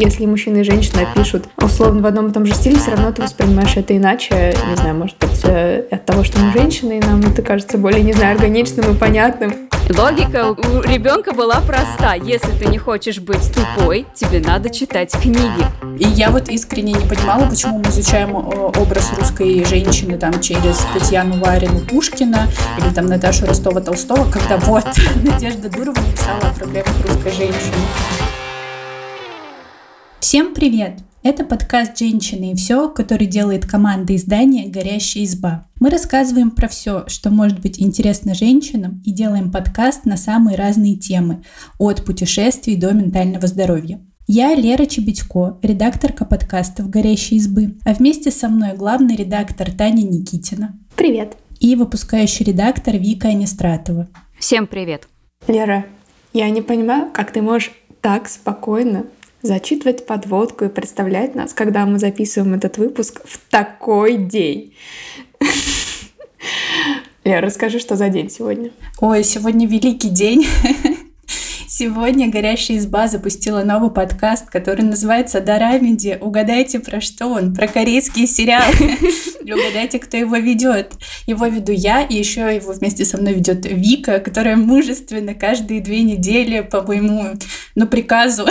если мужчина и женщина пишут условно в одном и том же стиле, все равно ты воспринимаешь это иначе. Не знаю, может быть, э, от того, что мы женщины, и нам это кажется более, не знаю, органичным и понятным. Логика у ребенка была проста. Если ты не хочешь быть тупой, тебе надо читать книги. И я вот искренне не понимала, почему мы изучаем образ русской женщины там через Татьяну Ларину Пушкина или там Наташу Ростова-Толстого, когда вот Надежда Дурова написала о проблемах русской женщины. Всем привет! Это подкаст «Женщины и все», который делает команда издания «Горящая изба». Мы рассказываем про все, что может быть интересно женщинам, и делаем подкаст на самые разные темы, от путешествий до ментального здоровья. Я Лера Чебедько, редакторка подкастов «Горящей избы», а вместе со мной главный редактор Таня Никитина. Привет. И выпускающий редактор Вика Анистратова. Всем привет. Лера, я не понимаю, как ты можешь так спокойно зачитывать подводку и представлять нас, когда мы записываем этот выпуск в такой день. Лера, расскажи, что за день сегодня. Ой, сегодня великий день. Сегодня «Горящая изба» запустила новый подкаст, который называется «Дорамеди». Угадайте, про что он? Про корейские сериалы. Угадайте, кто его ведет. Его веду я, и еще его вместе со мной ведет Вика, которая мужественно каждые две недели по моему ну, приказу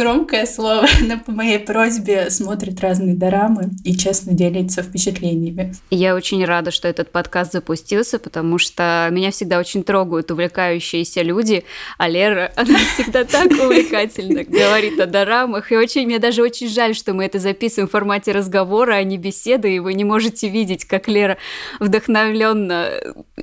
громкое слово, но по моей просьбе смотрит разные дорамы и честно делится впечатлениями. Я очень рада, что этот подкаст запустился, потому что меня всегда очень трогают увлекающиеся люди, а Лера, она всегда так увлекательно говорит о дорамах, и очень, мне даже очень жаль, что мы это записываем в формате разговора, а не беседы, и вы не можете видеть, как Лера вдохновленно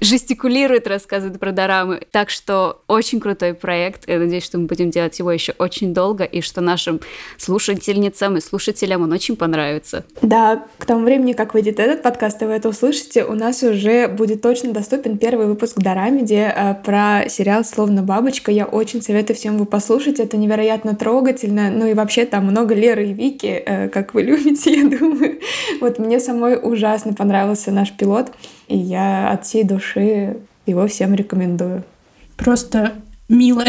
жестикулирует, рассказывает про дорамы. Так что очень крутой проект. Я надеюсь, что мы будем делать его еще очень долго, и что нашим слушательницам и слушателям он очень понравится. Да, к тому времени, как выйдет этот подкаст, и вы это услышите, у нас уже будет точно доступен первый выпуск Дорамеди э, про сериал «Словно бабочка». Я очень советую всем его послушать, это невероятно трогательно. Ну и вообще там много Леры и Вики, э, как вы любите, я думаю. Вот мне самой ужасно понравился наш пилот, и я от всей души его всем рекомендую. Просто мило.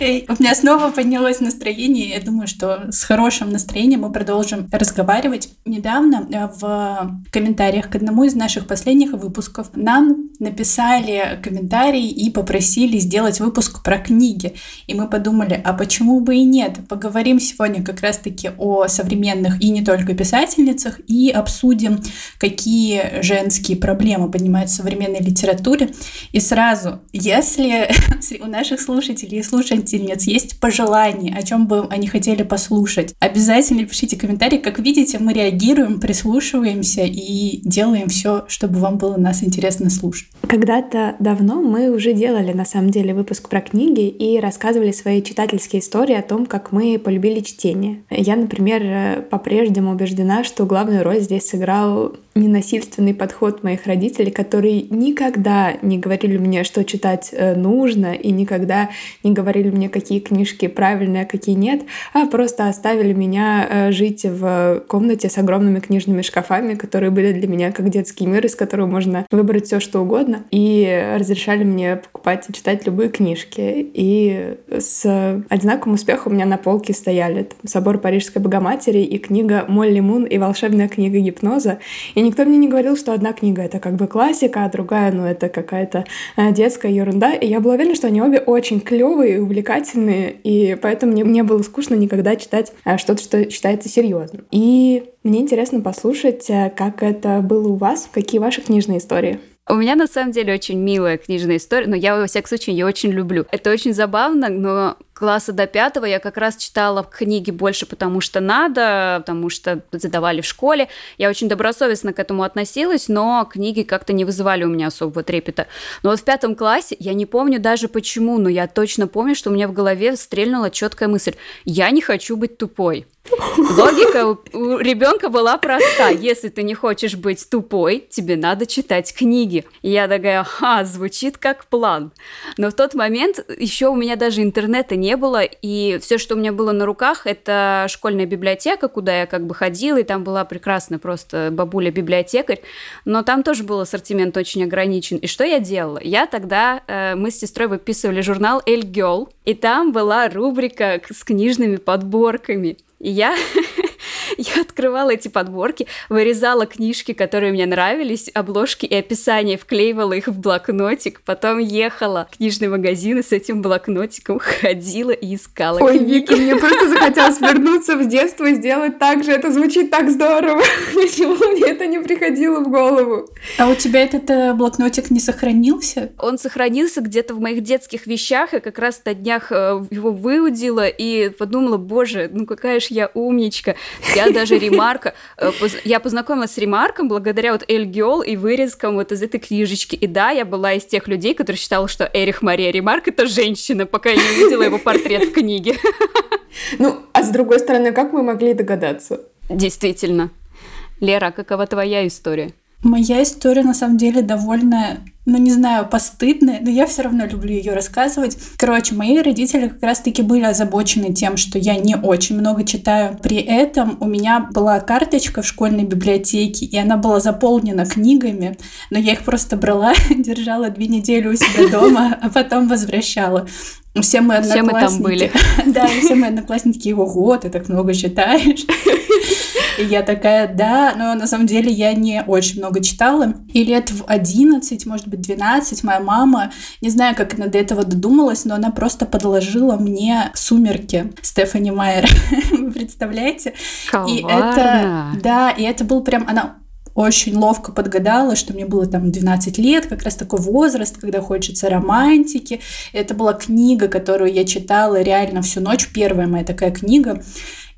У меня снова поднялось настроение. Я думаю, что с хорошим настроением мы продолжим разговаривать. Недавно э, в комментариях к одному из наших последних выпусков нам написали комментарий и попросили сделать выпуск про книги. И мы подумали, а почему бы и нет? Поговорим сегодня как раз-таки о современных и не только писательницах и обсудим, какие женские проблемы поднимают в современной литературе. И сразу, если у наших слушателей и слушательниц есть пожелания, о чем бы они хотели послушать, обязательно пишите комментарии. Как видите, мы реагируем, прислушиваемся и делаем все, чтобы вам было нас интересно слушать. Когда-то давно мы уже делали, на самом деле, выпуск про книги и рассказывали свои читательские истории о том, как мы полюбили чтение. Я, например, по-прежнему убеждена, что главную роль здесь сыграл ненасильственный подход моих родителей, которые никогда не говорили мне, что читать э, нужно, и никогда не говорили мне, какие книжки правильные, а какие нет, а просто оставили меня э, жить в комнате с огромными книжными шкафами, которые были для меня как детский мир, из которого можно выбрать все, что угодно, и разрешали мне покупать и читать любые книжки. И с одинаковым успехом у меня на полке стояли там, «Собор Парижской Богоматери» и книга «Молли Мун» и «Волшебная книга гипноза». И никто мне не говорил, что одна книга — это как бы классика, а другая, ну, это какая-то э, детская ерунда. И я была уверена, что они обе очень клевые и увлекательные, и поэтому мне не было скучно никогда читать э, что-то, что считается серьезным. И мне интересно послушать, э, как это было у вас, какие ваши книжные истории. У меня на самом деле очень милая книжная история, но я, во всяком случае, ее очень люблю. Это очень забавно, но класса до пятого я как раз читала книги больше потому что надо, потому что задавали в школе. Я очень добросовестно к этому относилась, но книги как-то не вызывали у меня особого трепета. Но вот в пятом классе, я не помню даже почему, но я точно помню, что у меня в голове стрельнула четкая мысль. Я не хочу быть тупой. Логика у, у ребенка была проста. Если ты не хочешь быть тупой, тебе надо читать книги. И я такая, ха, звучит как план. Но в тот момент еще у меня даже интернета не было, и все, что у меня было на руках, это школьная библиотека, куда я как бы ходила, и там была прекрасная просто бабуля-библиотекарь, но там тоже был ассортимент очень ограничен. И что я делала? Я тогда, э, мы с сестрой выписывали журнал «Эль Girl», и там была рубрика с книжными подборками. И я, я открывала эти подборки, вырезала книжки, которые мне нравились, обложки и описания, вклеивала их в блокнотик, потом ехала в книжный магазин и с этим блокнотиком ходила и искала Ой, книги. Вика, мне просто захотелось вернуться в детство и сделать так же. Это звучит так здорово. Почему мне это не приходило в голову? А у тебя этот э, блокнотик не сохранился? Он сохранился где-то в моих детских вещах, и как раз на днях э, его выудила и подумала, боже, ну какая же я умничка. Я даже ремарка, э, я познакомилась с ремарком благодаря вот Эль Геол и вырезкам вот из этой книжечки. И да, я была из тех людей, которые считала, что Эрих Мария Ремарк это женщина, пока я не увидела его портрет в книге. Ну, а с другой стороны, как мы могли догадаться? Действительно. Лера, какова твоя история? Моя история на самом деле довольно, ну не знаю, постыдная, но я все равно люблю ее рассказывать. Короче, мои родители как раз-таки были озабочены тем, что я не очень много читаю. При этом у меня была карточка в школьной библиотеке, и она была заполнена книгами, но я их просто брала, держала две недели у себя дома, а потом возвращала. Все мы Все мы там были. Да, и все мои одноклассники вот, ты так много читаешь. И я такая, да, но на самом деле я не очень много читала. И лет в 11, может быть, 12 моя мама, не знаю, как она до этого додумалась, но она просто подложила мне «Сумерки» Стефани Майер. Вы представляете? И это, да, и это был прям, она очень ловко подгадала, что мне было там 12 лет, как раз такой возраст, когда хочется романтики. Это была книга, которую я читала реально всю ночь, первая моя такая книга.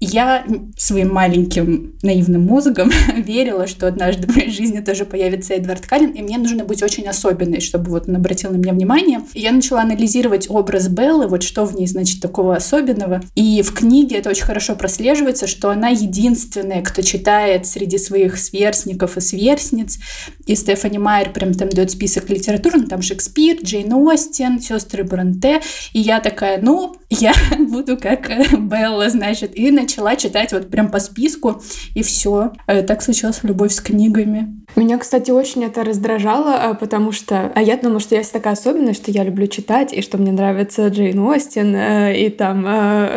Я своим маленьким наивным мозгом верила, что однажды в моей жизни тоже появится Эдвард Каллен, и мне нужно быть очень особенной, чтобы вот он обратил на меня внимание. И я начала анализировать образ Беллы, вот что в ней, значит, такого особенного. И в книге это очень хорошо прослеживается, что она единственная, кто читает среди своих сверстников и сверстниц. И Стефани Майер прям там дает список литературы, ну там Шекспир, Джейн Остин, сестры Бронте. И я такая, ну, я буду как Белла, значит, и начала читать вот прям по списку, и все. Так случилась любовь с книгами. Меня, кстати, очень это раздражало, потому что... А я думала, что я вся такая особенная, что я люблю читать, и что мне нравится Джейн Остин, и там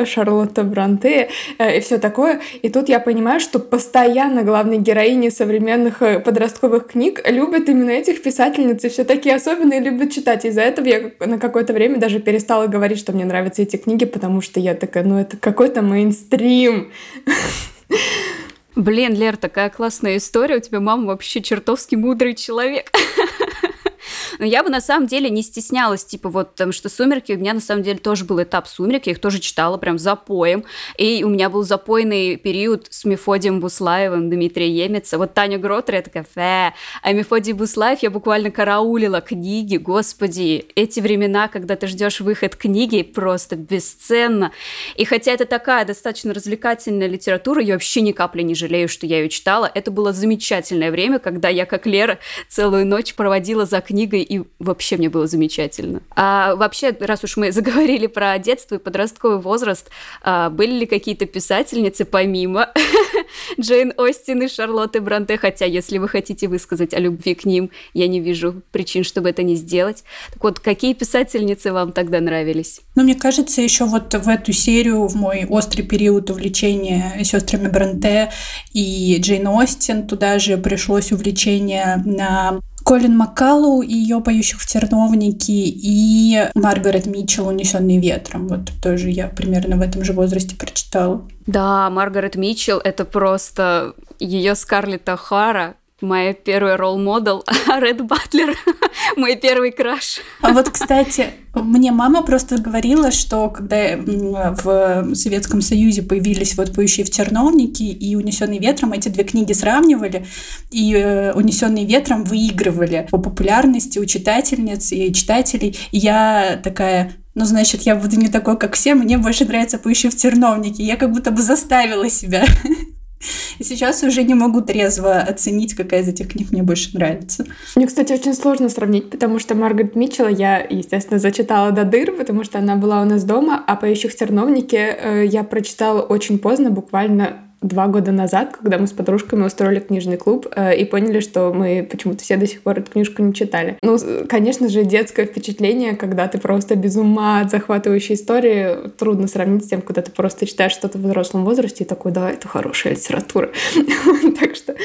Шарлотта Бранте, и все такое. И тут я понимаю, что постоянно главные героини современных подростковых книг любят именно этих писательниц, и все такие особенные любят читать. Из-за этого я на какое-то время даже перестала говорить, что мне нравятся эти книги, потому что я такая, ну это какой-то мейнстрим. Блин, Лер, такая классная история. У тебя мама вообще чертовски мудрый человек. Но я бы на самом деле не стеснялась, типа вот, потому что «Сумерки» у меня на самом деле тоже был этап «Сумерки», я их тоже читала прям запоем, и у меня был запойный период с Мефодием Буслаевым, Дмитрия Емеца, вот Таня Гротер, я такая, а Мефодий Буслаев я буквально караулила книги, господи, эти времена, когда ты ждешь выход книги, просто бесценно, и хотя это такая достаточно развлекательная литература, я вообще ни капли не жалею, что я ее читала, это было замечательное время, когда я, как Лера, целую ночь проводила за книгой и вообще мне было замечательно. А вообще, раз уж мы заговорили про детство и подростковый возраст, а, были ли какие-то писательницы помимо Джейн Остин и Шарлотты Бранте, хотя если вы хотите высказать о любви к ним, я не вижу причин, чтобы это не сделать. Так вот, какие писательницы вам тогда нравились? Ну, мне кажется, еще вот в эту серию, в мой острый период увлечения сестрами Бранте и Джейн Остин, туда же пришлось увлечение на Колин Маккалу и ее поющих в терновнике, и Маргарет Митчелл «Унесенный ветром». Вот тоже я примерно в этом же возрасте прочитала. Да, Маргарет Митчелл — это просто ее Скарлетт О'Хара, моя первая ролл-модел, а Ред Батлер мой первый краш. А вот, кстати, мне мама просто говорила, что когда в Советском Союзе появились вот «Поющие в терновнике» и «Унесенный ветром», эти две книги сравнивали, и «Унесенный ветром» выигрывали по популярности у читательниц и читателей. И я такая, ну, значит, я буду не такой, как все, мне больше нравится «Поищи в терновнике». Я как будто бы заставила себя. И сейчас уже не могу трезво оценить, какая из этих книг мне больше нравится. Мне, кстати, очень сложно сравнить, потому что Маргарет Митчелла я, естественно, зачитала до дыр, потому что она была у нас дома, а «Поющих терновнике» э, я прочитала очень поздно, буквально два года назад, когда мы с подружками устроили книжный клуб э, и поняли, что мы почему-то все до сих пор эту книжку не читали. Ну, конечно же, детское впечатление, когда ты просто без ума от захватывающей истории, трудно сравнить с тем, когда ты просто читаешь что-то в взрослом возрасте и такой, да, это хорошая литература. Так что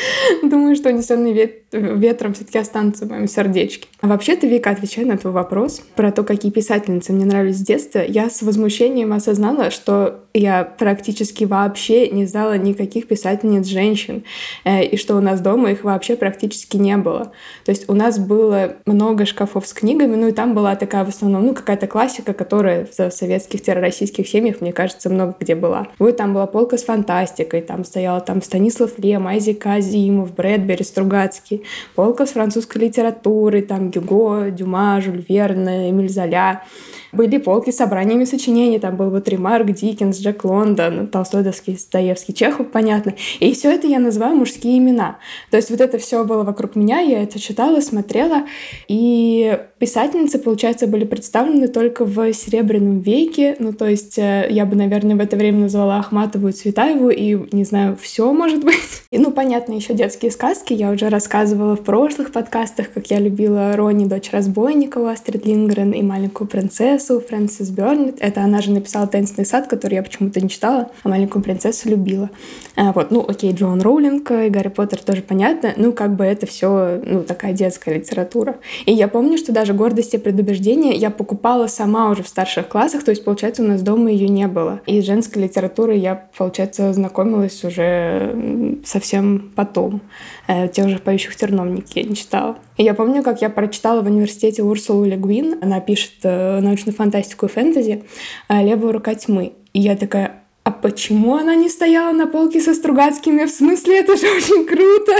думаю, что «Унесенный ветром» все-таки останутся в моем сердечке. А вообще-то, Вика, отвечая на твой вопрос про то, какие писательницы мне нравились с детства, я с возмущением осознала, что я практически вообще не знала никаких писательниц женщин, э, и что у нас дома их вообще практически не было. То есть у нас было много шкафов с книгами, ну и там была такая в основном, ну какая-то классика, которая в советских-российских семьях, мне кажется, много где была. Вот там была полка с фантастикой, там стояла там Станислав Лем, Айзек Азимов, Брэдбери, Стругацкий, полка с французской литературой, там Гюго, Дюма, Жюль Верн, Эмиль Золя. Были полки с собраниями сочинений, там был вот Ремарк, Диккенс, Джек Лондон, Толстой, Достоевский, Чехов, понятно. И все это я называю мужские имена. То есть вот это все было вокруг меня, я это читала, смотрела, и писательницы, получается, были представлены только в Серебряном веке, ну то есть э, я бы, наверное, в это время назвала Ахматову и Цветаеву, и, не знаю, все может быть. И, ну, понятно, еще детские сказки, я уже рассказывала в прошлых подкастах, как я любила Рони, дочь разбойникова, Астрид Лингрен и маленькую принцессу, принцессу Фрэнсис Бёрнет. Это она же написала «Таинственный сад», который я почему-то не читала, а «Маленькую принцессу» любила. А, вот, ну, окей, Джон Роулинг и Гарри Поттер тоже понятно. Ну, как бы это все, ну, такая детская литература. И я помню, что даже «Гордость и предубеждение» я покупала сама уже в старших классах, то есть, получается, у нас дома ее не было. И с женской литературой я, получается, знакомилась уже совсем потом. Э, тех же «Поющих терновники» я не читала. И я помню, как я прочитала в университете Урсулу Легвин. Она пишет э, научную фантастику и фэнтези э, «Левая рука тьмы». И я такая, а почему она не стояла на полке со Стругацкими? В смысле, это же очень круто!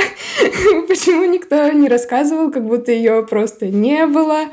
Почему никто не рассказывал, как будто ее просто не было?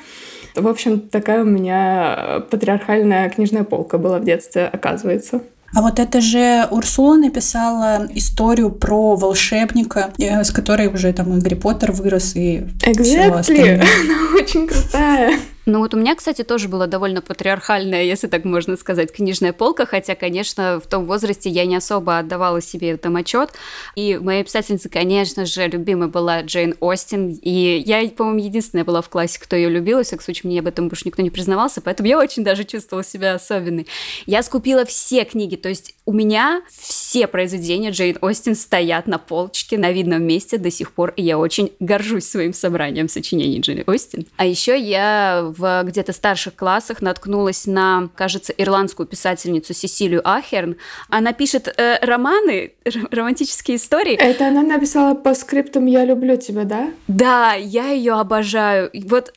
В общем, такая у меня патриархальная книжная полка была в детстве, оказывается. А вот это же Урсула написала историю про волшебника, э, с которой уже там и Гарри Поттер вырос, и exactly. все остальное. Она очень крутая. Ну вот у меня, кстати, тоже была довольно патриархальная, если так можно сказать, книжная полка, хотя, конечно, в том возрасте я не особо отдавала себе этом отчет. И моей писательницей, конечно же, любимой была Джейн Остин. И я, по-моему, единственная была в классе, кто ее любила. В всяком случае, мне об этом больше никто не признавался, поэтому я очень даже чувствовала себя особенной. Я скупила все книги, то есть у меня все произведения Джейн Остин стоят на полочке на видном месте до сих пор, и я очень горжусь своим собранием сочинений Джейн Остин. А еще я в где-то старших классах наткнулась на, кажется, ирландскую писательницу Сесилию Ахерн. Она пишет э, романы, романтические истории. Это она написала по скриптам «Я люблю тебя», да? Да, я ее обожаю. Вот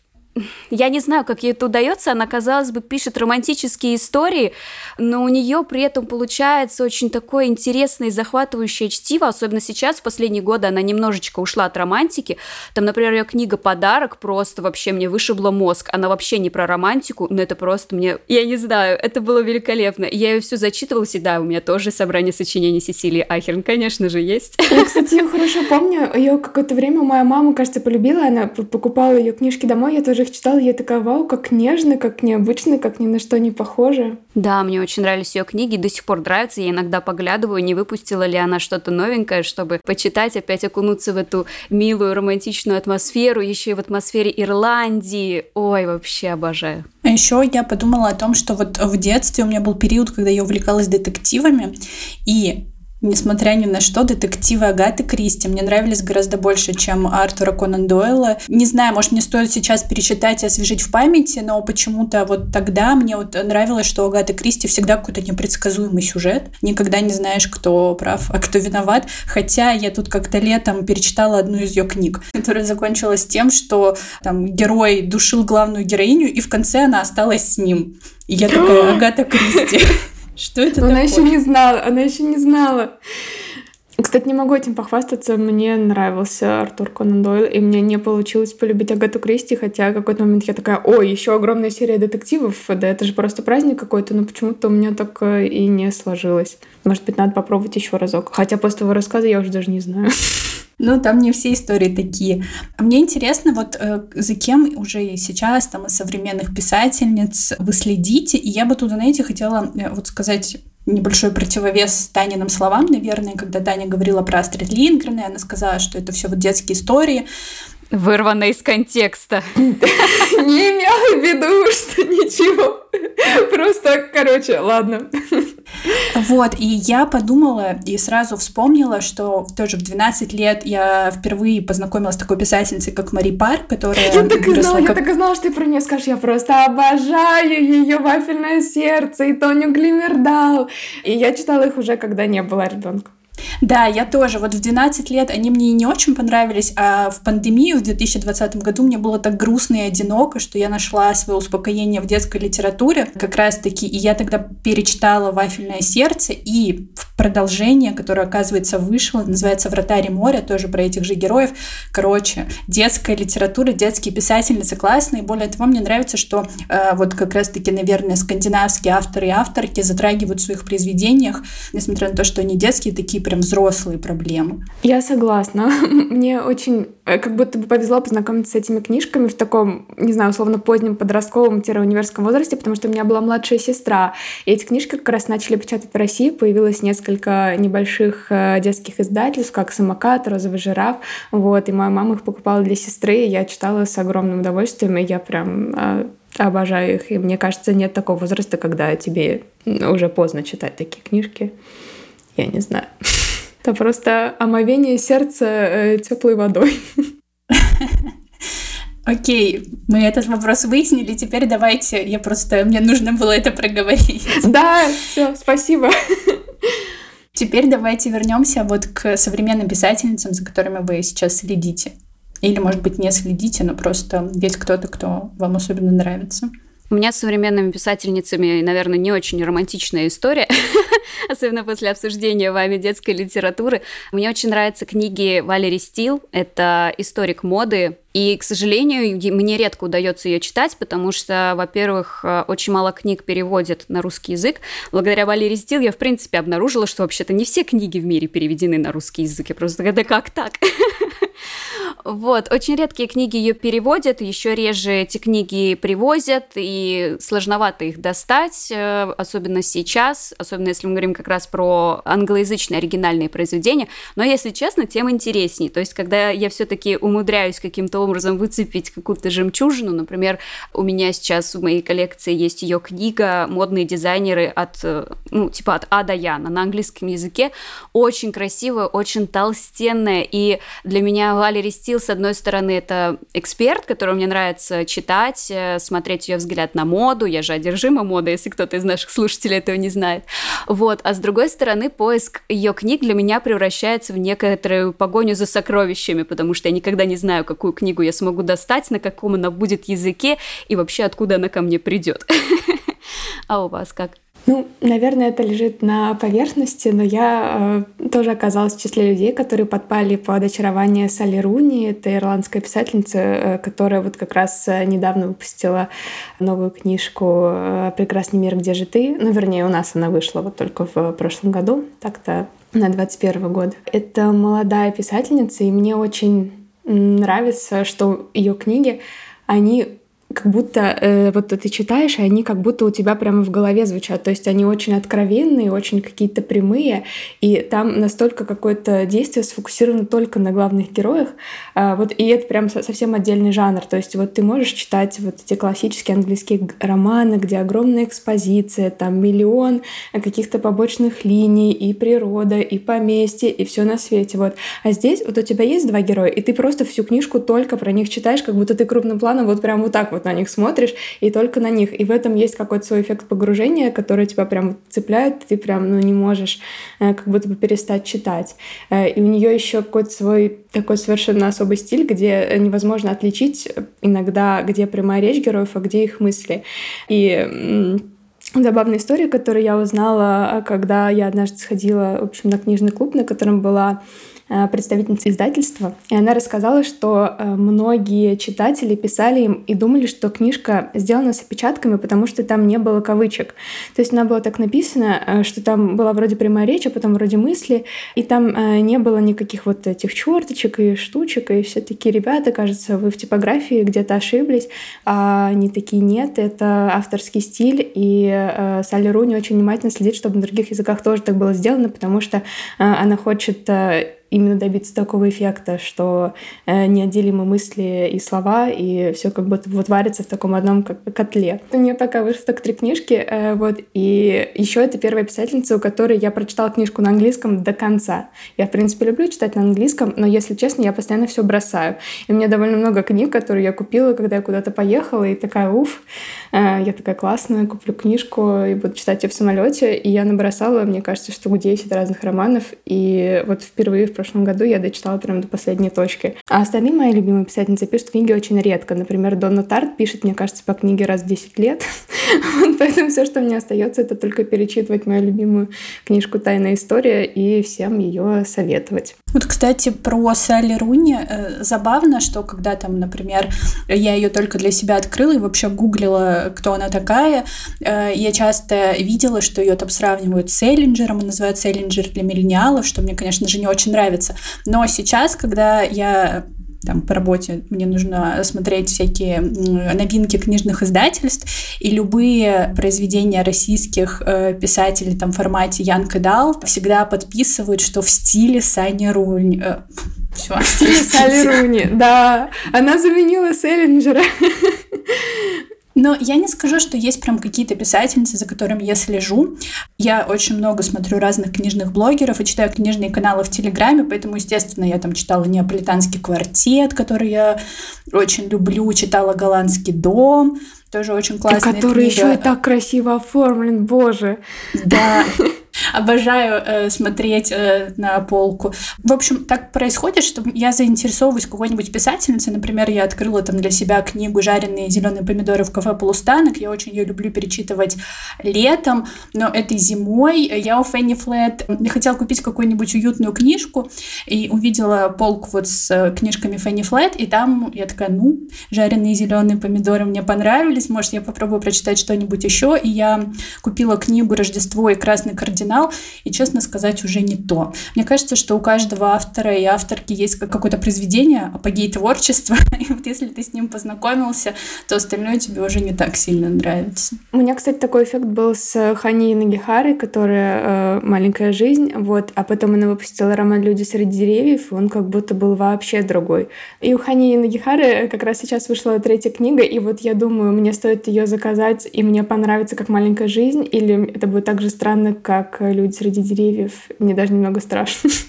я не знаю, как ей это удается. Она, казалось бы, пишет романтические истории, но у нее при этом получается очень такое интересное и захватывающее чтиво, особенно сейчас, в последние годы она немножечко ушла от романтики. Там, например, ее книга «Подарок» просто вообще мне вышибла мозг. Она вообще не про романтику, но это просто мне... Я не знаю, это было великолепно. Я ее всю зачитывалась, и да, у меня тоже собрание сочинений Сесилии Ахерн, конечно же, есть. Я, кстати, хорошо помню. Ее какое-то время моя мама, кажется, полюбила. Она покупала ее книжки домой, я тоже их читала, я такая, вау, как нежно, как необычно, как ни на что не похоже. Да, мне очень нравились ее книги, до сих пор нравятся. Я иногда поглядываю, не выпустила ли она что-то новенькое, чтобы почитать, опять окунуться в эту милую романтичную атмосферу, еще и в атмосфере Ирландии. Ой, вообще обожаю. А еще я подумала о том, что вот в детстве у меня был период, когда я увлекалась детективами, и Несмотря ни на что, детективы Агаты Кристи мне нравились гораздо больше, чем Артура Конан Дойла. Не знаю, может, мне стоит сейчас перечитать и освежить в памяти, но почему-то вот тогда мне вот нравилось, что у Агаты Кристи всегда какой-то непредсказуемый сюжет. Никогда не знаешь, кто прав, а кто виноват. Хотя я тут как-то летом перечитала одну из ее книг, которая закончилась тем, что там герой душил главную героиню, и в конце она осталась с ним. И я такая, Агата Кристи. Что это Она еще не знала, она еще не знала. Кстати, не могу этим похвастаться. Мне нравился Артур Конан Дойл, и мне не получилось полюбить Агату Кристи, хотя в какой-то момент я такая, ой, еще огромная серия детективов, да это же просто праздник какой-то, но почему-то у меня так э, и не сложилось. Может быть, надо попробовать еще разок. Хотя после твоего рассказа я уже даже не знаю. Ну, там не все истории такие. Мне интересно, вот э, за кем уже сейчас, там, из современных писательниц вы следите, и я бы тут, знаете, хотела э, вот сказать небольшой противовес Таниным словам, наверное, когда Таня говорила про Астрид Лингрен, и она сказала, что это все вот детские истории. Вырвано из контекста. Не имела в виду, что ничего. Просто, короче, ладно. Вот, и я подумала и сразу вспомнила, что тоже в 12 лет я впервые познакомилась с такой писательницей, как Мари Пар, которая... Я так и знала, как... я так и знала, что ты про нее скажешь. Я просто обожаю ее «Вафельное сердце» и Тоню Глимердал. И я читала их уже, когда не была ребенком. Да, я тоже. Вот в 12 лет они мне не очень понравились, а в пандемию в 2020 году мне было так грустно и одиноко, что я нашла свое успокоение в детской литературе как раз-таки. И я тогда перечитала «Вафельное сердце» и в продолжение, которое, оказывается, вышло, называется «Вратари моря», тоже про этих же героев. Короче, детская литература, детские писательницы классные. Более того, мне нравится, что э, вот как раз-таки, наверное, скандинавские авторы и авторки затрагивают в своих произведениях, несмотря на то, что они детские, такие прям взрослые проблемы. Я согласна. Мне очень э, как будто бы повезло познакомиться с этими книжками в таком, не знаю, условно позднем подростковом-универском возрасте, потому что у меня была младшая сестра. И эти книжки как раз начали печатать в России. Появилось несколько небольших э, детских издательств, как «Самокат», «Розовый жираф». Вот, и моя мама их покупала для сестры, и я читала с огромным удовольствием, и я прям э, обожаю их. И мне кажется, нет такого возраста, когда тебе уже поздно читать такие книжки. Я не знаю. Это просто омовение сердца э, теплой водой. Окей, мы этот вопрос выяснили. Теперь давайте, я просто, мне нужно было это проговорить. Да, все, спасибо. Теперь давайте вернемся вот к современным писательницам, за которыми вы сейчас следите. Или, может быть, не следите, но просто есть кто-то, кто вам особенно нравится. У меня с современными писательницами, наверное, не очень романтичная история, особенно после обсуждения вами детской литературы. Мне очень нравятся книги Валери Стил. Это историк моды, и, к сожалению, мне редко удается ее читать, потому что, во-первых, э, очень мало книг переводят на русский язык. Благодаря Валерии Стил я, в принципе, обнаружила, что вообще-то не все книги в мире переведены на русский язык. Я просто да как так? Вот, очень редкие книги ее переводят, еще реже эти книги привозят, и сложновато их достать, э, особенно сейчас, особенно если мы говорим как раз про англоязычные оригинальные произведения. Но, если честно, тем интересней. То есть, когда я все-таки умудряюсь каким-то образом выцепить какую-то жемчужину, например, у меня сейчас в моей коллекции есть ее книга «Модные дизайнеры» от, э, ну, типа от А до Я на английском языке. Очень красивая, очень толстенная, и для меня Валерий Стил, с одной стороны, это эксперт, которого мне нравится читать, э, смотреть ее взгляд на моду. Я же одержима модой, если кто-то из наших слушателей этого не знает. Вот. А с другой стороны, поиск ее книг для меня превращается в некоторую погоню за сокровищами, потому что я никогда не знаю, какую книгу я смогу достать, на каком она будет языке и вообще откуда она ко мне придет. А у вас как? Ну, наверное, это лежит на поверхности, но я э, тоже оказалась в числе людей, которые подпали под очарование Салли Руни. Это ирландская писательница, э, которая вот как раз э, недавно выпустила новую книжку э, «Прекрасный мир, где же ты?». Ну, вернее, у нас она вышла вот только в прошлом году, так-то на 21 год. Это молодая писательница, и мне очень нравится, что ее книги, они как будто э, вот ты читаешь, и они как будто у тебя прямо в голове звучат. То есть они очень откровенные, очень какие-то прямые, и там настолько какое-то действие сфокусировано только на главных героях. А, вот, и это прям совсем отдельный жанр. То есть вот ты можешь читать вот эти классические английские романы, где огромная экспозиция, там миллион каких-то побочных линий, и природа, и поместье, и все на свете. Вот. А здесь вот у тебя есть два героя, и ты просто всю книжку только про них читаешь, как будто ты крупным планом вот прям вот так вот вот на них смотришь, и только на них. И в этом есть какой-то свой эффект погружения, который тебя прям цепляет, ты прям ну, не можешь э, как будто бы перестать читать. Э, и у нее еще какой-то свой такой совершенно особый стиль, где невозможно отличить иногда, где прямая речь героев, а где их мысли. И забавная история, которую я узнала, когда я однажды сходила, в общем, на книжный клуб, на котором была Э, представительница издательства, и она рассказала, что э, многие читатели писали им и думали, что книжка сделана с опечатками, потому что там не было кавычек. То есть она была так написана, э, что там была вроде прямая речь, а потом вроде мысли, и там не было никаких вот этих черточек и штучек, и все такие ребята, кажется, вы в типографии где-то ошиблись, а они такие нет, это авторский стиль, и Салли Руни очень внимательно следит, чтобы на других языках тоже так было сделано, потому что она хочет именно добиться такого эффекта, что э, неотделимы мысли и слова, и все как будто вот варится в таком одном как котле. У нее пока вышло так три книжки, э, вот, и еще это первая писательница, у которой я прочитала книжку на английском до конца. Я, в принципе, люблю читать на английском, но, если честно, я постоянно все бросаю. И у меня довольно много книг, которые я купила, когда я куда-то поехала, и такая, уф, э, я такая классная, куплю книжку и буду читать ее в самолете, и я набросала, мне кажется, штук 10 разных романов, и вот впервые в прошлом году я дочитала прям до последней точки. А остальные мои любимые писательницы пишут книги очень редко. Например, Донна Тарт пишет, мне кажется, по книге раз в 10 лет. Поэтому все, что мне остается, это только перечитывать мою любимую книжку «Тайная история» и всем ее советовать. Вот, кстати, про Салли Руни э, забавно, что когда там, например, я ее только для себя открыла и вообще гуглила, кто она такая, э, я часто видела, что ее там сравнивают с Селлинджером, и называют Селлинджер для миллениалов, что мне, конечно же, не очень нравится. Но сейчас, когда я там по работе мне нужно смотреть всякие новинки книжных издательств, и любые произведения российских э, писателей там в формате Янка Дал всегда подписывают, что в стиле Сани Рунь. Э, все, Сали Руни, да. Она заменила Селлинджера. Но я не скажу, что есть прям какие-то писательницы, за которыми я слежу. Я очень много смотрю разных книжных блогеров и читаю книжные каналы в Телеграме, поэтому, естественно, я там читала «Неаполитанский квартет», который я очень люблю, читала «Голландский дом», тоже очень классная Который книга. еще и так красиво оформлен, боже. Да, Обожаю э, смотреть э, на полку. В общем, так происходит, что я заинтересовываюсь какой-нибудь писательницей. Например, я открыла там для себя книгу «Жареные зеленые помидоры в кафе Полустанок». Я очень ее люблю перечитывать летом, но этой зимой я у Фенни Флет не хотела купить какую-нибудь уютную книжку и увидела полку вот с э, книжками Фенни Флет, и там я такая, ну, жареные зеленые помидоры мне понравились, может, я попробую прочитать что-нибудь еще, и я купила книгу «Рождество и красный кардинал» оригинал, и, честно сказать, уже не то. Мне кажется, что у каждого автора и авторки есть какое-то произведение, апогей творчества, и вот если ты с ним познакомился, то остальное тебе уже не так сильно нравится. У меня, кстати, такой эффект был с Хани Нагихары, которая э, «Маленькая жизнь», вот, а потом она выпустила роман «Люди среди деревьев», и он как будто был вообще другой. И у Хани Нагихары как раз сейчас вышла третья книга, и вот я думаю, мне стоит ее заказать, и мне понравится как «Маленькая жизнь», или это будет так же странно, как люди среди деревьев. Мне даже немного страшно.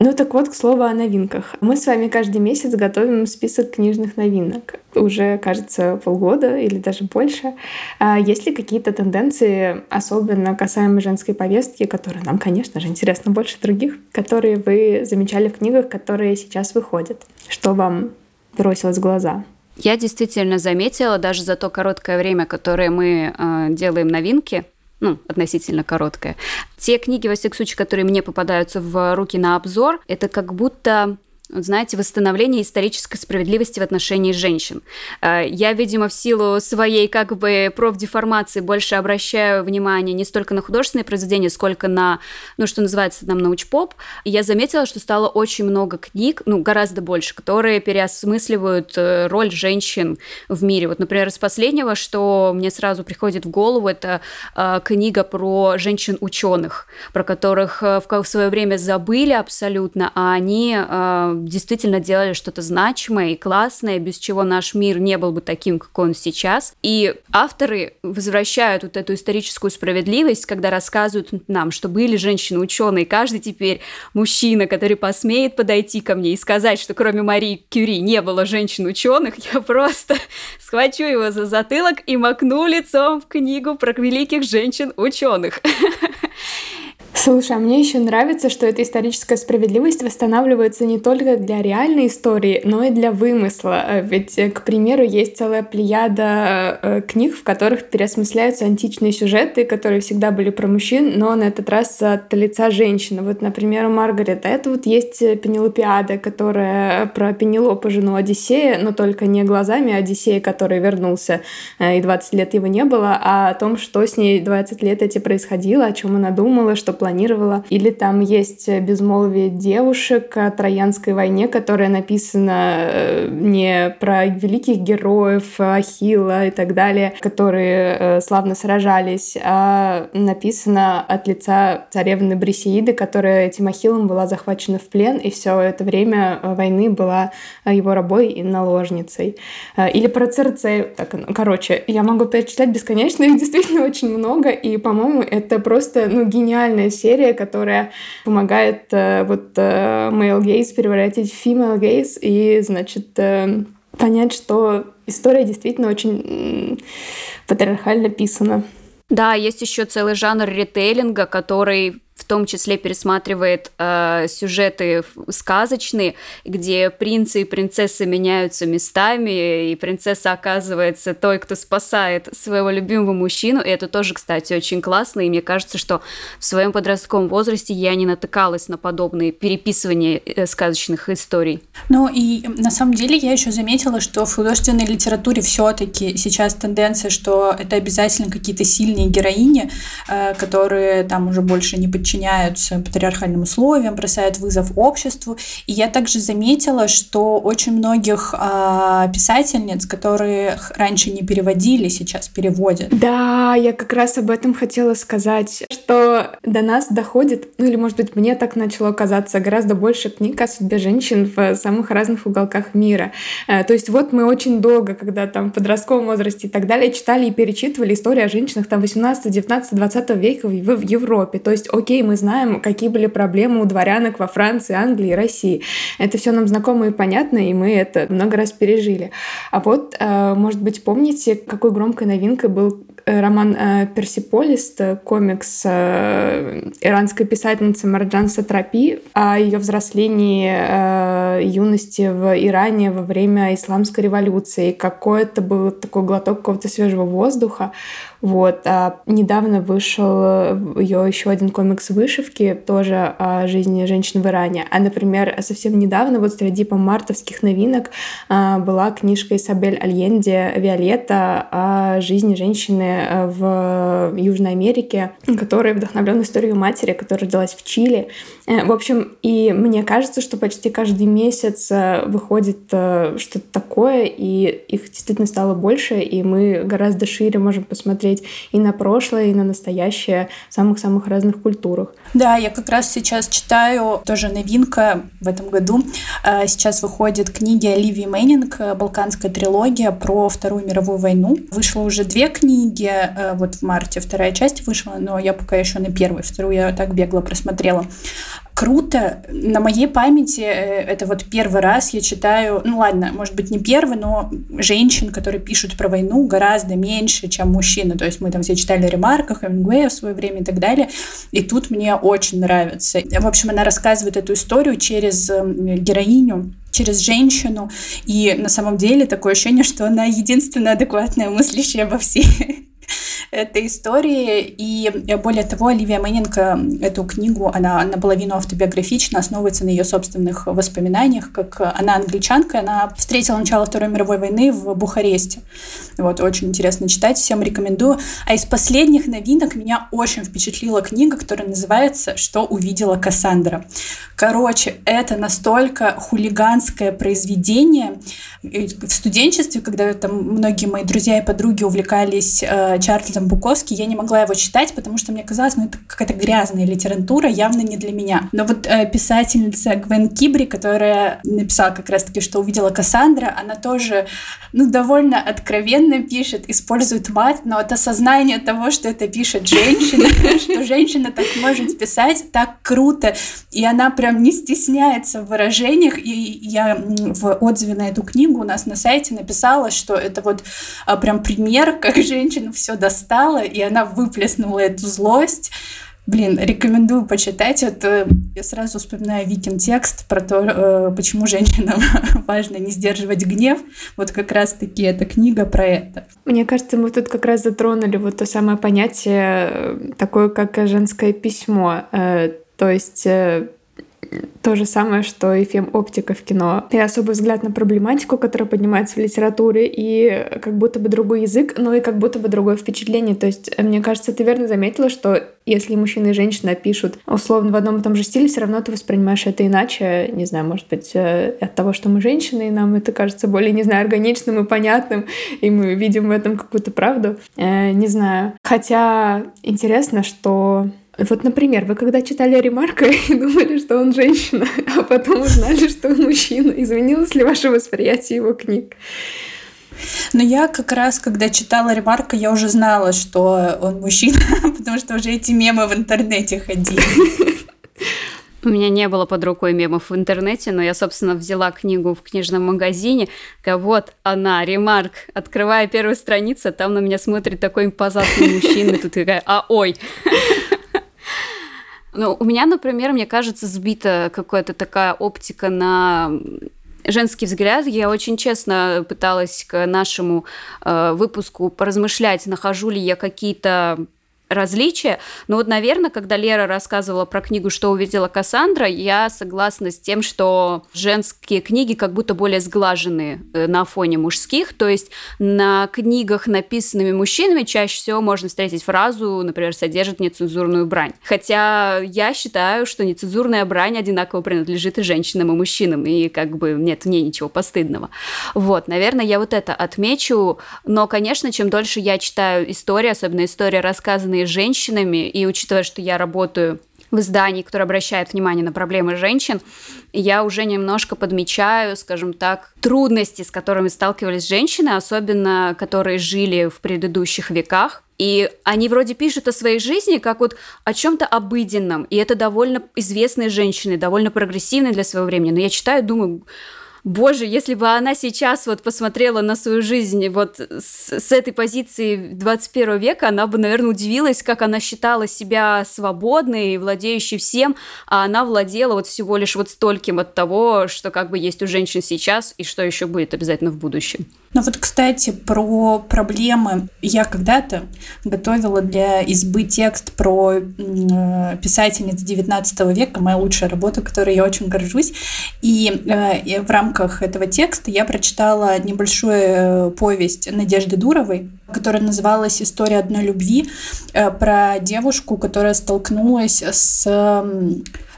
Ну так вот, к слову о новинках. Мы с вами каждый месяц готовим список книжных новинок. Уже, кажется, полгода или даже больше. А есть ли какие-то тенденции, особенно касаемо женской повестки, которые нам, конечно же, интересны больше других, которые вы замечали в книгах, которые сейчас выходят? Что вам бросилось в глаза? Я действительно заметила, даже за то короткое время, которое мы э, делаем новинки, ну, относительно короткая. Те книги, во всяком случае, которые мне попадаются в руки на обзор, это как будто вот знаете, восстановление исторической справедливости в отношении женщин. Э, я, видимо, в силу своей как бы профдеформации больше обращаю внимание не столько на художественные произведения, сколько на, ну, что называется там научпоп. И я заметила, что стало очень много книг, ну, гораздо больше, которые переосмысливают э, роль женщин в мире. Вот, например, из последнего, что мне сразу приходит в голову, это э, книга про женщин-ученых, про которых в, свое время забыли абсолютно, а они действительно делали что-то значимое и классное, без чего наш мир не был бы таким, как он сейчас. И авторы возвращают вот эту историческую справедливость, когда рассказывают нам, что были женщины-ученые, каждый теперь мужчина, который посмеет подойти ко мне и сказать, что кроме Марии Кюри не было женщин-ученых, я просто схвачу его за затылок и макну лицом в книгу про великих женщин-ученых. Слушай, а мне еще нравится, что эта историческая справедливость восстанавливается не только для реальной истории, но и для вымысла. Э, ведь, э, к примеру, есть целая плеяда э, книг, в которых переосмысляются античные сюжеты, которые всегда были про мужчин, но на этот раз от лица женщины. Вот, например, у Маргарет это вот есть Пенелопиада, которая про Пенелопу, жену Одиссея, но только не глазами Одиссея, который вернулся, и 20 лет его не было, а о том, что с ней 20 лет эти происходило, о чем она думала, что планировала. Или там есть «Безмолвие девушек» о Троянской войне, которая написана э, не про великих героев, Ахилла и так далее, которые э, славно сражались, а написана от лица царевны Брисеиды, которая этим Ахиллом была захвачена в плен, и все это время войны была его рабой и наложницей. Э, или про Церцею. Так, ну, короче, я могу перечислять бесконечно, их действительно очень много, и, по-моему, это просто ну, гениальная серия, которая помогает э, вот э, male gaze превратить в female gaze и, значит, э, понять, что история действительно очень патриархально писана. Да, есть еще целый жанр ритейлинга, который в том числе пересматривает э, сюжеты сказочные, где принцы и принцессы меняются местами, и принцесса оказывается той, кто спасает своего любимого мужчину. И это тоже, кстати, очень классно. И мне кажется, что в своем подростковом возрасте я не натыкалась на подобные переписывания э, сказочных историй. Ну и на самом деле я еще заметила, что в художественной литературе все-таки сейчас тенденция, что это обязательно какие-то сильные героини, э, которые там уже больше не подчиняются патриархальным условиям, бросают вызов обществу. И я также заметила, что очень многих э, писательниц, которые раньше не переводили, сейчас переводят. Да, я как раз об этом хотела сказать, что до нас доходит, ну или, может быть, мне так начало казаться, гораздо больше книг о судьбе женщин в самых разных уголках мира. Э, то есть вот мы очень долго, когда там в подростковом возрасте и так далее, читали и перечитывали истории о женщинах там 18, 19, 20 века в Европе. То есть, окей, мы знаем, какие были проблемы у дворянок во Франции, Англии России. Это все нам знакомо и понятно, и мы это много раз пережили. А вот, э, может быть, помните, какой громкой новинкой был э, роман э, «Персиполис», комикс иранской писательницы Марджан Сатрапи о ее взрослении юности в Иране во время исламской революции. Какой это был такой глоток какого-то свежего воздуха. Вот. А недавно вышел ее еще один комикс «Вышивки», тоже о жизни женщин в Иране. А, например, совсем недавно вот среди по мартовских новинок а, была книжка Исабель Альенде «Виолетта» о жизни женщины а, в Южной Америке, которая вдохновлена историей матери, которая родилась в Чили. Э, в общем, и мне кажется, что почти каждый месяц э, выходит э, что-то такое, и их действительно стало больше, и мы гораздо шире можем посмотреть посмотреть и на прошлое, и на настоящее в самых-самых разных культурах. Да, я как раз сейчас читаю, тоже новинка в этом году. А, сейчас выходят книги Оливии Мэннинг, «Балканская трилогия» про Вторую мировую войну. Вышло уже две книги, э, вот в марте вторая часть вышла, но я пока еще на первой, вторую я так бегло просмотрела круто. На моей памяти э, это вот первый раз я читаю, ну ладно, может быть не первый, но женщин, которые пишут про войну гораздо меньше, чем мужчины. То есть мы там все читали ремарках, Хемингуэя в свое время и так далее. И тут мне очень нравится. В общем, она рассказывает эту историю через эм, героиню, через женщину. И на самом деле такое ощущение, что она единственная адекватная мыслящая во всей этой истории. И более того, Оливия Мэннинг эту книгу, она наполовину автобиографична, основывается на ее собственных воспоминаниях, как она англичанка, она встретила начало Второй мировой войны в Бухаресте. Вот, очень интересно читать, всем рекомендую. А из последних новинок меня очень впечатлила книга, которая называется «Что увидела Кассандра». Короче, это настолько хулиганское произведение. В студенчестве, когда там многие мои друзья и подруги увлекались э, Чарльзом Буковски, я не могла его читать, потому что мне казалось, ну это какая-то грязная литература, явно не для меня. Но вот э, писательница Гвен Кибри, которая написала как раз-таки, что увидела Кассандра, она тоже, ну, довольно откровенно пишет, использует мат, но от осознания того, что это пишет женщина, что женщина так может писать, так круто, и она прям не стесняется в выражениях, и я в отзыве на эту книгу у нас на сайте написала, что это вот а, прям пример, как женщина все достала, и она выплеснула эту злость. Блин, рекомендую почитать. Это я сразу вспоминаю Викин текст про то, э, почему женщинам важно не сдерживать гнев. Вот как раз-таки эта книга про это. Мне кажется, мы тут как раз затронули вот то самое понятие, э, такое как женское письмо. Э, то есть то же самое, что и фем-оптика в кино. И особый взгляд на проблематику, которая поднимается в литературе, и как будто бы другой язык, но и как будто бы другое впечатление. То есть, мне кажется, ты верно заметила, что если мужчина и женщина пишут условно в одном и том же стиле, все равно ты воспринимаешь это иначе. Не знаю, может быть, э, от того, что мы женщины, и нам это кажется более, не знаю, органичным и понятным, и мы видим в этом какую-то правду. Э, не знаю. Хотя интересно, что вот, например, вы когда читали Ремарка и думали, что он женщина, а потом узнали, что он мужчина, изменилось ли ваше восприятие его книг? Но я как раз, когда читала Ремарка, я уже знала, что он мужчина, потому что уже эти мемы в интернете ходили. У меня не было под рукой мемов в интернете, но я, собственно, взяла книгу в книжном магазине. Такая, вот она, ремарк. Открывая первую страницу, там на меня смотрит такой импозантный мужчина. Тут такая, а ой. Ну, у меня, например, мне кажется, сбита какая-то такая оптика на женский взгляд. Я очень честно пыталась к нашему э, выпуску поразмышлять, нахожу ли я какие-то различия. Но вот, наверное, когда Лера рассказывала про книгу «Что увидела Кассандра», я согласна с тем, что женские книги как будто более сглаженные э, на фоне мужских. То есть на книгах, написанными мужчинами, чаще всего можно встретить фразу, например, «содержит нецензурную брань». Хотя я считаю, что нецензурная брань одинаково принадлежит и женщинам, и мужчинам, и как бы нет в ней ничего постыдного. Вот, наверное, я вот это отмечу. Но, конечно, чем дольше я читаю истории, особенно истории, рассказанные написанные женщинами, и учитывая, что я работаю в издании, которое обращает внимание на проблемы женщин, я уже немножко подмечаю, скажем так, трудности, с которыми сталкивались женщины, особенно которые жили в предыдущих веках. И они вроде пишут о своей жизни как вот о чем-то обыденном. И это довольно известные женщины, довольно прогрессивные для своего времени. Но я читаю, думаю, боже, если бы она сейчас вот посмотрела на свою жизнь вот с, с этой позиции 21 века, она бы, наверное, удивилась, как она считала себя свободной, владеющей всем, а она владела вот всего лишь вот стольким от того, что как бы есть у женщин сейчас и что еще будет обязательно в будущем. Ну вот, кстати, про проблемы. Я когда-то готовила для избы текст про э, писательниц 19 века, моя лучшая работа, которой я очень горжусь. И, э, и в рамках этого текста я прочитала небольшую э, повесть Надежды Дуровой, которая называлась «История одной любви», э, про девушку, которая столкнулась с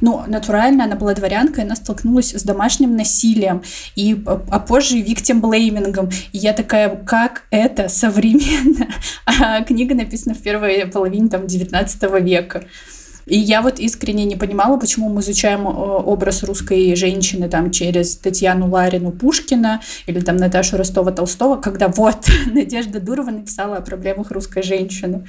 ну, натурально она была дворянкой, она столкнулась с домашним насилием, и, а позже виктим-блеймингом. И я такая, как это современно? А книга написана в первой половине там, 19 века. И я вот искренне не понимала, почему мы изучаем э, образ русской женщины там через Татьяну Ларину Пушкина или там Наташу Ростова-Толстого, когда вот Надежда Дурова написала о проблемах русской женщины.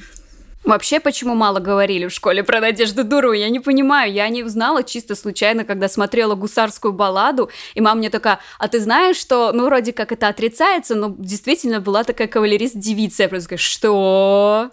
Вообще, почему мало говорили в школе про Надежду Дурову, я не понимаю. Я не узнала чисто случайно, когда смотрела гусарскую балладу, и мама мне такая, а ты знаешь, что, ну, вроде как это отрицается, но действительно была такая кавалерист-девица. Я просто говорю, что?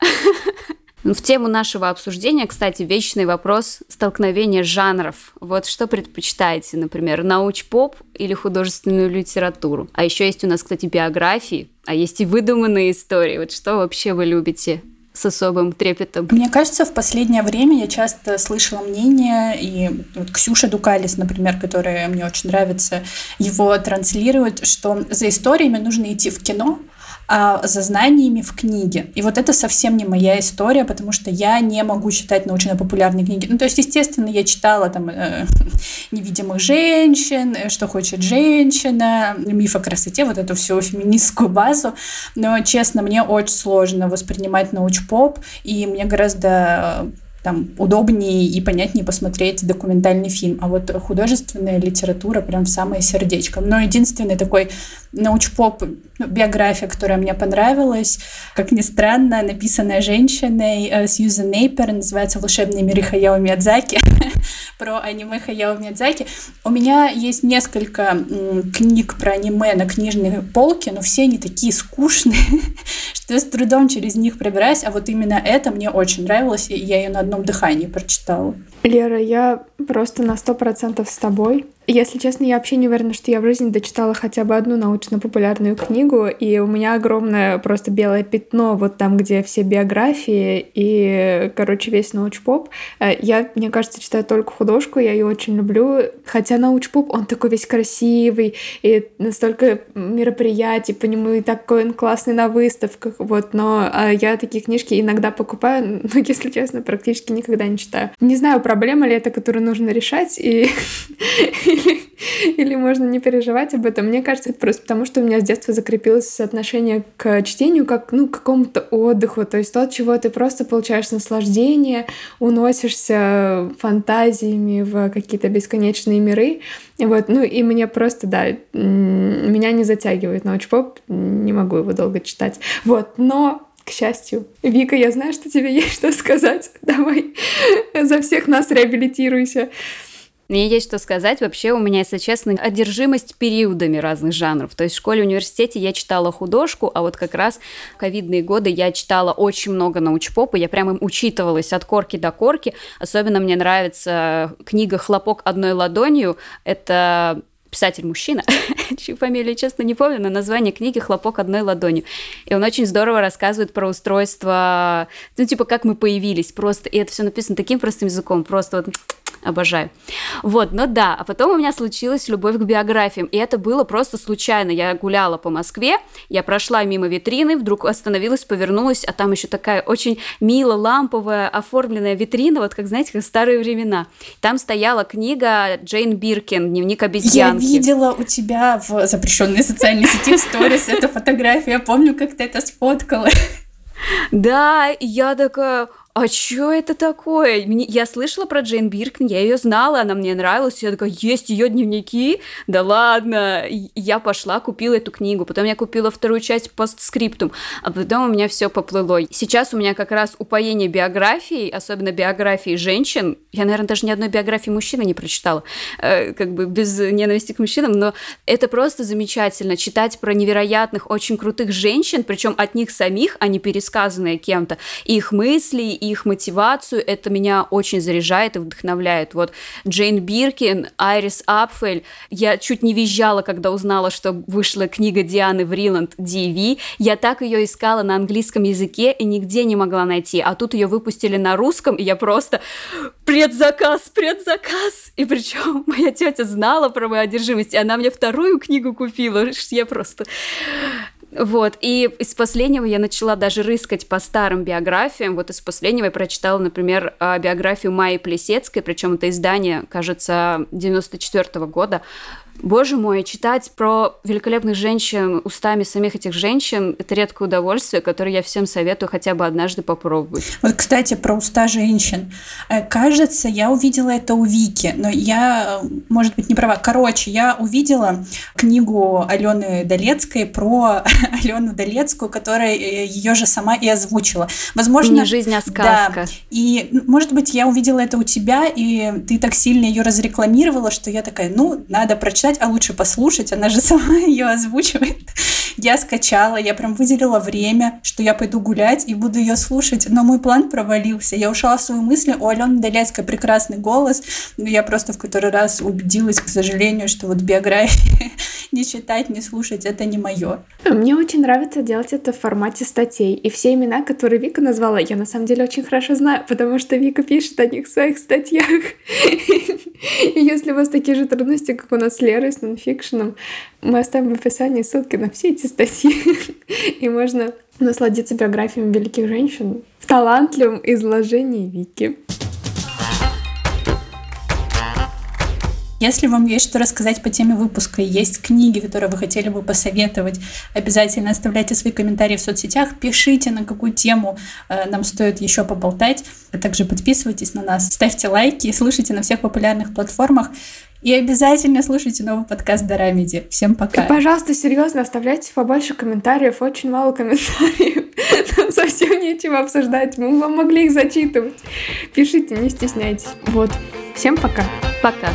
В тему нашего обсуждения, кстати, вечный вопрос столкновения жанров. Вот что предпочитаете, например, науч-поп или художественную литературу? А еще есть у нас, кстати, биографии, а есть и выдуманные истории. Вот что вообще вы любите с особым трепетом. Мне кажется, в последнее время я часто слышала мнение, и вот Ксюша Дукалис, например, которая мне очень нравится, его транслирует, что за историями нужно идти в кино, а за знаниями в книге. И вот это совсем не моя история, потому что я не могу читать научно-популярные книги. Ну, то есть, естественно, я читала там э, «Невидимых женщин», э, «Что хочет женщина», «Миф о красоте», вот эту всю феминистскую базу. Но, честно, мне очень сложно воспринимать науч-поп, и мне гораздо там удобнее и понятнее посмотреть документальный фильм. А вот художественная литература прям в самое сердечко. Но единственный такой научпоп ну, биография, которая мне понравилась, как ни странно, написанная женщиной э, Сьюзен Нейпер, называется «Волшебные миры Хаяо Миядзаки», про аниме Хаяо Миядзаки. У меня есть несколько книг про аниме на книжной полке, но все они такие скучные, что я с трудом через них пробираюсь, а вот именно это мне очень нравилось, и я ее на одном дыхании прочитала. Лера, я просто на сто процентов с тобой. Если честно, я вообще не уверена, что я в жизни дочитала хотя бы одну научно-популярную книгу, и у меня огромное просто белое пятно вот там, где все биографии и, короче, весь научпоп. Э, я, мне кажется, читаю только художку, я ее очень люблю, хотя научпоп, он такой весь красивый, и настолько мероприятий по нему, и такой он классный на выставках, вот, но а я такие книжки иногда покупаю, но, если честно, практически никогда не читаю. Не знаю, проблема ли это, которую нужно решать, и или, или можно не переживать об этом. Мне кажется, это просто потому, что у меня с детства закрепилось отношение к чтению как ну, к какому-то отдыху. То есть то, от чего ты просто получаешь наслаждение, уносишься фантазиями в какие-то бесконечные миры. Вот, ну и мне просто, да, меня не затягивает научпоп, не могу его долго читать. Вот, но к счастью. Вика, я знаю, что тебе есть что сказать. Давай за всех нас реабилитируйся. Мне есть что сказать. Вообще у меня, если честно, одержимость периодами разных жанров. То есть в школе, университете я читала художку, а вот как раз в ковидные годы я читала очень много научпопа. Я прям им учитывалась от корки до корки. Особенно мне нравится книга «Хлопок одной ладонью». Это писатель-мужчина, чью фамилию, честно, не помню, но название книги «Хлопок одной ладонью». И он очень здорово рассказывает про устройство, ну, типа, как мы появились просто. И это все написано таким простым языком, просто вот обожаю. Вот, но да, а потом у меня случилась любовь к биографиям, и это было просто случайно. Я гуляла по Москве, я прошла мимо витрины, вдруг остановилась, повернулась, а там еще такая очень мило ламповая оформленная витрина, вот как, знаете, как в старые времена. Там стояла книга Джейн Биркин «Дневник обезьянки». Я видела у тебя в запрещенной социальной сети в сторис эту фотографию, я помню, как ты это сфоткала. Да, я такая, а что это такое? Мне, я слышала про Джейн Биркин, я ее знала, она мне нравилась, я такая, есть ее дневники? Да ладно! Я пошла, купила эту книгу, потом я купила вторую часть постскриптум, а потом у меня все поплыло. Сейчас у меня как раз упоение биографией, особенно биографии женщин. Я, наверное, даже ни одной биографии мужчины не прочитала, э, как бы без ненависти к мужчинам, но это просто замечательно, читать про невероятных, очень крутых женщин, причем от них самих, а не пересказанные кем-то, их мысли, их мотивацию, это меня очень заряжает и вдохновляет. Вот Джейн Биркин, Айрис Апфель, я чуть не визжала, когда узнала, что вышла книга Дианы Вриланд «DV», я так ее искала на английском языке и нигде не могла найти, а тут ее выпустили на русском, и я просто предзаказ, предзаказ, и причем моя тетя знала про мою одержимость, и она мне вторую книгу купила, я просто вот, и из последнего я начала даже рыскать по старым биографиям. Вот из последнего я прочитала, например, а, биографию Майи Плесецкой, причем это издание, кажется, 94 -го года. Боже мой, читать про великолепных женщин устами самих этих женщин – это редкое удовольствие, которое я всем советую хотя бы однажды попробовать. Вот, кстати, про уста женщин. Э, кажется, я увидела это у Вики, но я, может быть, не права. Короче, я увидела книгу Алены Долецкой про Алену Долецкую, которая э, ее же сама и озвучила. Возможно, не жизнь, а сказка. Да. И, может быть, я увидела это у тебя, и ты так сильно ее разрекламировала, что я такая, ну, надо прочитать прочитать, а лучше послушать, она же сама ее озвучивает. Я скачала, я прям выделила время, что я пойду гулять и буду ее слушать, но мой план провалился. Я ушла в свои мысли, у Алены Долецкой прекрасный голос, но я просто в который раз убедилась, к сожалению, что вот биографии не читать, не слушать, это не мое. Мне очень нравится делать это в формате статей. И все имена, которые Вика назвала, я на самом деле очень хорошо знаю, потому что Вика пишет о них в своих статьях. И если у вас такие же трудности, как у нас с Лерой, с нонфикшеном, мы оставим в описании ссылки на все эти статьи. И можно насладиться биографиями великих женщин в талантливом изложении Вики. Если вам есть что рассказать по теме выпуска, есть книги, которые вы хотели бы посоветовать, обязательно оставляйте свои комментарии в соцсетях, пишите, на какую тему э, нам стоит еще поболтать. А также подписывайтесь на нас, ставьте лайки, слушайте на всех популярных платформах. И обязательно слушайте новый подкаст Дорамеди. Всем пока. И, пожалуйста, серьезно, оставляйте побольше комментариев. Очень мало комментариев. Нам совсем нечего обсуждать. Мы вам могли их зачитывать. Пишите, не стесняйтесь. Вот. Всем пока. Пока.